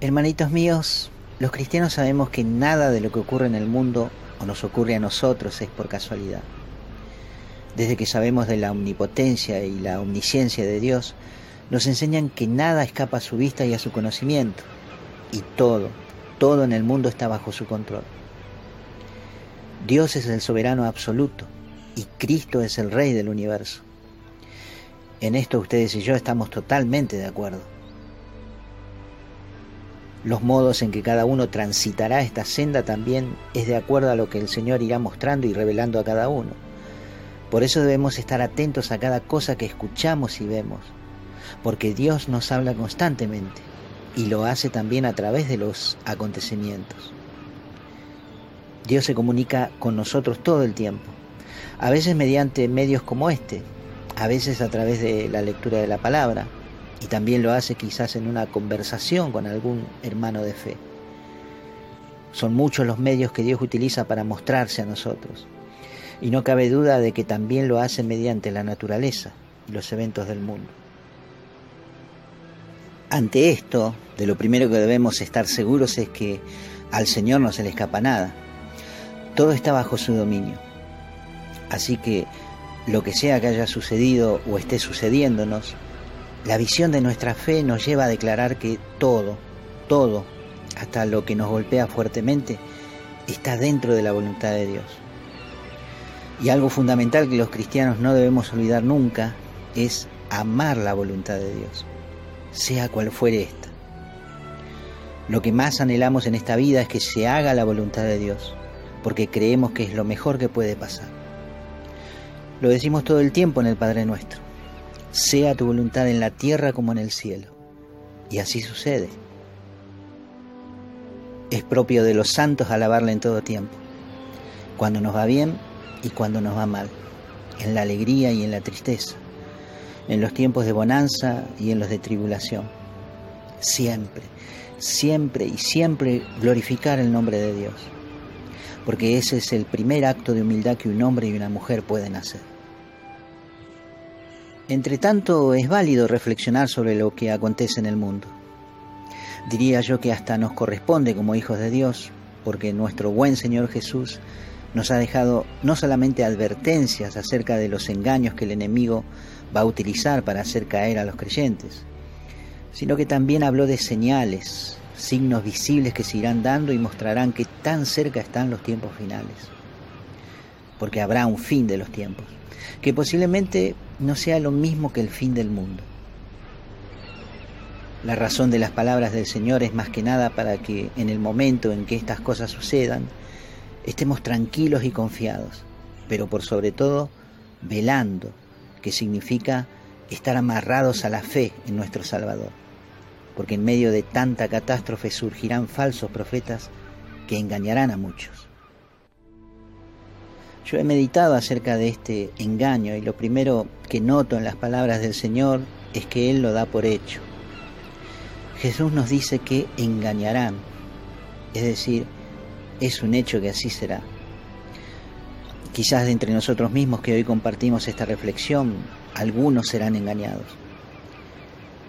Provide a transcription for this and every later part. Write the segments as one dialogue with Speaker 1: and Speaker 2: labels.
Speaker 1: Hermanitos míos, los cristianos sabemos que nada de lo que ocurre en el mundo o nos ocurre a nosotros es por casualidad. Desde que sabemos de la omnipotencia y la omnisciencia de Dios, nos enseñan que nada escapa a su vista y a su conocimiento, y todo, todo en el mundo está bajo su control. Dios es el soberano absoluto y Cristo es el Rey del universo. En esto ustedes y yo estamos totalmente de acuerdo. Los modos en que cada uno transitará esta senda también es de acuerdo a lo que el Señor irá mostrando y revelando a cada uno. Por eso debemos estar atentos a cada cosa que escuchamos y vemos, porque Dios nos habla constantemente y lo hace también a través de los acontecimientos. Dios se comunica con nosotros todo el tiempo, a veces mediante medios como este, a veces a través de la lectura de la palabra, y también lo hace quizás en una conversación con algún hermano de fe. Son muchos los medios que Dios utiliza para mostrarse a nosotros, y no cabe duda de que también lo hace mediante la naturaleza y los eventos del mundo. Ante esto, de lo primero que debemos estar seguros es que al Señor no se le escapa nada. Todo está bajo su dominio. Así que lo que sea que haya sucedido o esté sucediéndonos, la visión de nuestra fe nos lleva a declarar que todo, todo, hasta lo que nos golpea fuertemente, está dentro de la voluntad de Dios. Y algo fundamental que los cristianos no debemos olvidar nunca es amar la voluntad de Dios, sea cual fuere esta. Lo que más anhelamos en esta vida es que se haga la voluntad de Dios, porque creemos que es lo mejor que puede pasar. Lo decimos todo el tiempo en el Padre Nuestro sea tu voluntad en la tierra como en el cielo. Y así sucede. Es propio de los santos alabarle en todo tiempo, cuando nos va bien y cuando nos va mal, en la alegría y en la tristeza, en los tiempos de bonanza y en los de tribulación. Siempre, siempre y siempre glorificar el nombre de Dios, porque ese es el primer acto de humildad que un hombre y una mujer pueden hacer. Entre tanto, es válido reflexionar sobre lo que acontece en el mundo. Diría yo que hasta nos corresponde como hijos de Dios, porque nuestro buen Señor Jesús nos ha dejado no solamente advertencias acerca de los engaños que el enemigo va a utilizar para hacer caer a los creyentes, sino que también habló de señales, signos visibles que se irán dando y mostrarán que tan cerca están los tiempos finales, porque habrá un fin de los tiempos, que posiblemente no sea lo mismo que el fin del mundo. La razón de las palabras del Señor es más que nada para que en el momento en que estas cosas sucedan, estemos tranquilos y confiados, pero por sobre todo velando, que significa estar amarrados a la fe en nuestro Salvador, porque en medio de tanta catástrofe surgirán falsos profetas que engañarán a muchos. Yo he meditado acerca de este engaño y lo primero que noto en las palabras del Señor es que Él lo da por hecho. Jesús nos dice que engañarán, es decir, es un hecho que así será. Quizás de entre nosotros mismos que hoy compartimos esta reflexión, algunos serán engañados.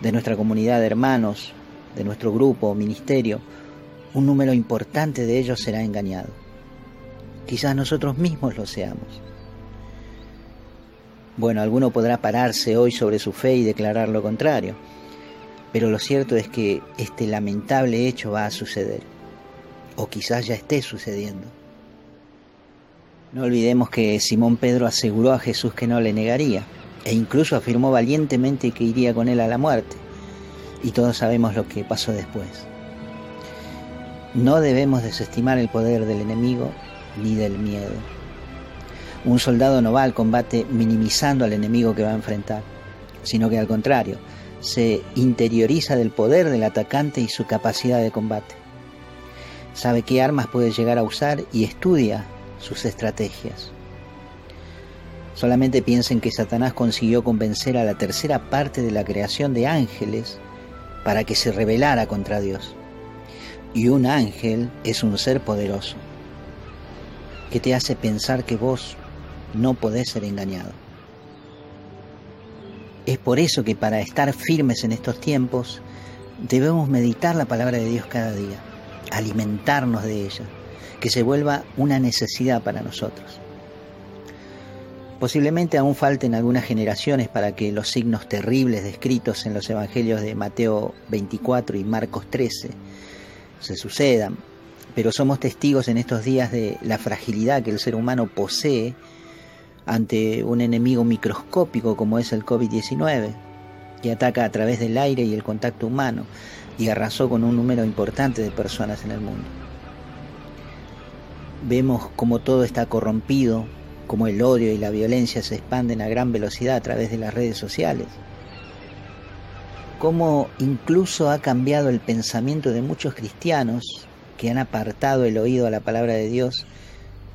Speaker 1: De nuestra comunidad de hermanos, de nuestro grupo o ministerio, un número importante de ellos será engañado quizás nosotros mismos lo seamos. Bueno, alguno podrá pararse hoy sobre su fe y declarar lo contrario, pero lo cierto es que este lamentable hecho va a suceder, o quizás ya esté sucediendo. No olvidemos que Simón Pedro aseguró a Jesús que no le negaría, e incluso afirmó valientemente que iría con él a la muerte, y todos sabemos lo que pasó después. No debemos desestimar el poder del enemigo ni del miedo. Un soldado no va al combate minimizando al enemigo que va a enfrentar, sino que al contrario, se interioriza del poder del atacante y su capacidad de combate. Sabe qué armas puede llegar a usar y estudia sus estrategias. Solamente piensen que Satanás consiguió convencer a la tercera parte de la creación de ángeles para que se rebelara contra Dios. Y un ángel es un ser poderoso que te hace pensar que vos no podés ser engañado. Es por eso que para estar firmes en estos tiempos debemos meditar la palabra de Dios cada día, alimentarnos de ella, que se vuelva una necesidad para nosotros. Posiblemente aún falten algunas generaciones para que los signos terribles descritos en los evangelios de Mateo 24 y Marcos 13 se sucedan, pero somos testigos en estos días de la fragilidad que el ser humano posee ante un enemigo microscópico como es el COVID-19, que ataca a través del aire y el contacto humano y arrasó con un número importante de personas en el mundo. Vemos cómo todo está corrompido, cómo el odio y la violencia se expanden a gran velocidad a través de las redes sociales, cómo incluso ha cambiado el pensamiento de muchos cristianos que han apartado el oído a la palabra de Dios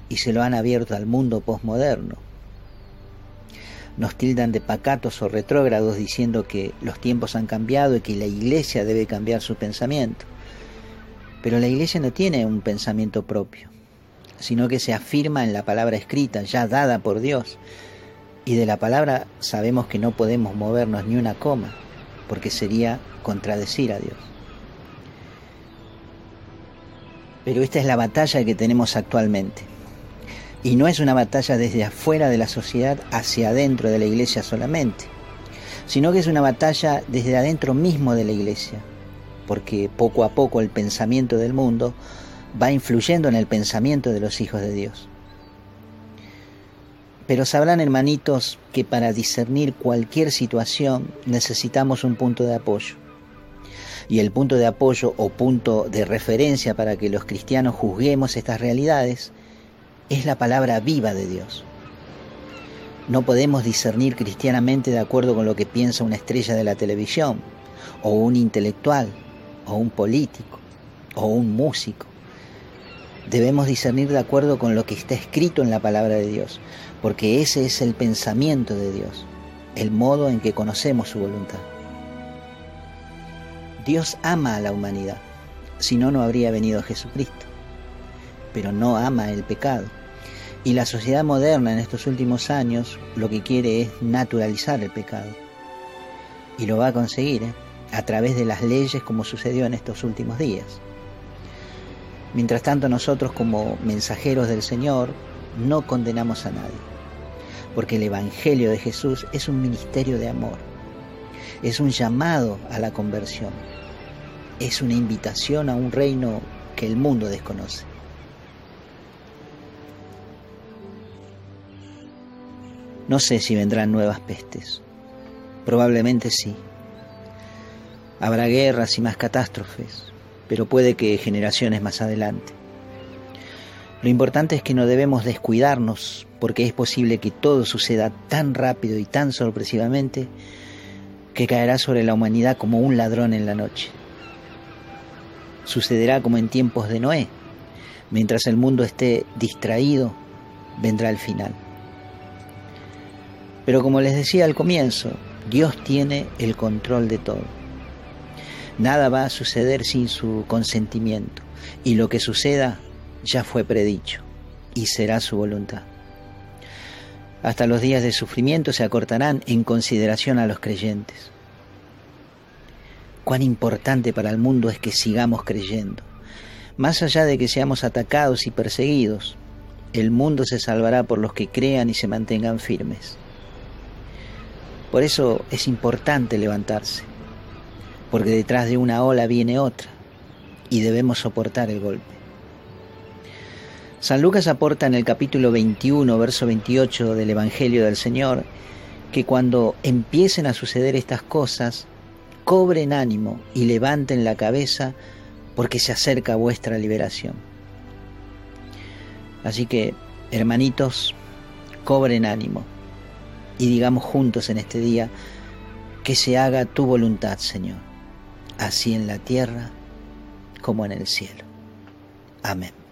Speaker 1: y se lo han abierto al mundo posmoderno. Nos tildan de pacatos o retrógrados diciendo que los tiempos han cambiado y que la iglesia debe cambiar su pensamiento. Pero la iglesia no tiene un pensamiento propio sino que se afirma en la palabra escrita, ya dada por Dios. Y de la palabra sabemos que no podemos movernos ni una coma, porque sería contradecir a Dios. Pero esta es la batalla que tenemos actualmente. Y no es una batalla desde afuera de la sociedad hacia adentro de la iglesia solamente, sino que es una batalla desde adentro mismo de la iglesia, porque poco a poco el pensamiento del mundo va influyendo en el pensamiento de los hijos de Dios. Pero sabrán, hermanitos, que para discernir cualquier situación necesitamos un punto de apoyo. Y el punto de apoyo o punto de referencia para que los cristianos juzguemos estas realidades es la palabra viva de Dios. No podemos discernir cristianamente de acuerdo con lo que piensa una estrella de la televisión, o un intelectual, o un político, o un músico debemos discernir de acuerdo con lo que está escrito en la palabra de Dios, porque ese es el pensamiento de Dios, el modo en que conocemos su voluntad. Dios ama a la humanidad, si no, no habría venido Jesucristo, pero no ama el pecado. Y la sociedad moderna en estos últimos años lo que quiere es naturalizar el pecado. Y lo va a conseguir ¿eh? a través de las leyes como sucedió en estos últimos días. Mientras tanto nosotros como mensajeros del Señor no condenamos a nadie, porque el Evangelio de Jesús es un ministerio de amor, es un llamado a la conversión, es una invitación a un reino que el mundo desconoce. No sé si vendrán nuevas pestes, probablemente sí. Habrá guerras y más catástrofes, pero puede que generaciones más adelante. Lo importante es que no debemos descuidarnos porque es posible que todo suceda tan rápido y tan sorpresivamente que caerá sobre la humanidad como un ladrón en la noche. Sucederá como en tiempos de Noé. Mientras el mundo esté distraído, vendrá el final. Pero como les decía al comienzo, Dios tiene el control de todo. Nada va a suceder sin su consentimiento y lo que suceda ya fue predicho y será su voluntad. Hasta los días de sufrimiento se acortarán en consideración a los creyentes. Cuán importante para el mundo es que sigamos creyendo. Más allá de que seamos atacados y perseguidos, el mundo se salvará por los que crean y se mantengan firmes. Por eso es importante levantarse porque detrás de una ola viene otra y debemos soportar el golpe. San Lucas aporta en el capítulo 21, verso 28 del Evangelio del Señor, que cuando empiecen a suceder estas cosas, cobren ánimo y levanten la cabeza porque se acerca vuestra liberación. Así que, hermanitos, cobren ánimo y digamos juntos en este día, que se haga tu voluntad, Señor así en la tierra como en el cielo. Amén.